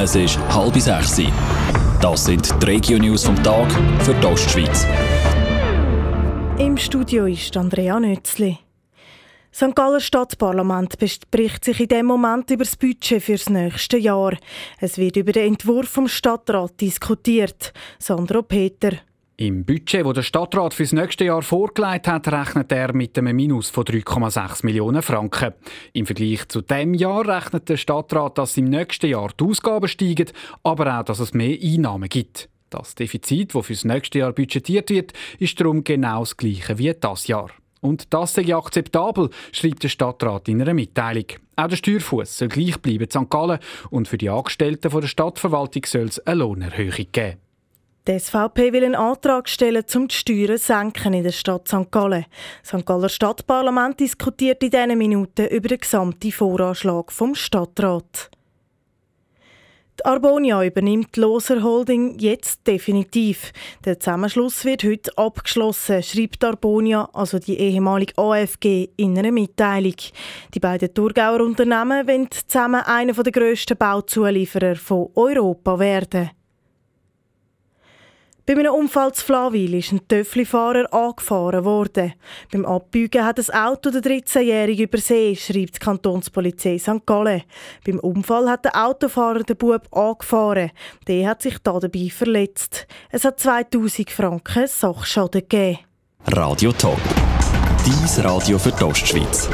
Es ist halb sechs. Das sind die Regio-News vom Tag für die Ostschweiz. Im Studio ist Andrea Nützli. St. Galler Stadtparlament bespricht sich in dem Moment über das Budget für das nächste Jahr. Es wird über den Entwurf vom Stadtrat diskutiert. Sandro Peter. Im Budget, das der Stadtrat für das nächste Jahr vorgelegt hat, rechnet er mit einem Minus von 3,6 Millionen Franken. Im Vergleich zu dem Jahr rechnet der Stadtrat, dass im nächsten Jahr die Ausgaben steigen, aber auch, dass es mehr Einnahmen gibt. Das Defizit, das für das nächste Jahr budgetiert wird, ist darum genau das gleiche wie das Jahr. Und das sei akzeptabel, schreibt der Stadtrat in einer Mitteilung. Auch der Steuerfuss soll gleich bleiben in St. Gallen und für die Angestellten der Stadtverwaltung soll es eine Lohnerhöhung geben. Die SVP will einen Antrag stellen, um die Steuern senken in der Stadt St. Gallen. St. Galler Stadtparlament diskutiert in diesen Minuten über den gesamten Voranschlag vom Stadtrat. Die Arbonia übernimmt die Loser Holding jetzt definitiv. Der Zusammenschluss wird heute abgeschlossen, schreibt Arbonia, also die ehemalige AFG, in einer Mitteilung. Die beiden Thurgauer Unternehmen wollen zusammen einer der grössten Bauzulieferer von Europa werden. Bei einem Unfall zu Flawil ist ein Töfflifahrer angefahren worden. Beim Abbiegen hat das Auto der 13-Jährige übersehen, schreibt die Kantonspolizei St. Gallen. Beim Unfall hat der Autofahrer den Bub angefahren. Der hat sich dabei verletzt. Es hat 2000 Franken Sachschaden gegeben. Radio Top. Dies Radio für die Ostschweiz.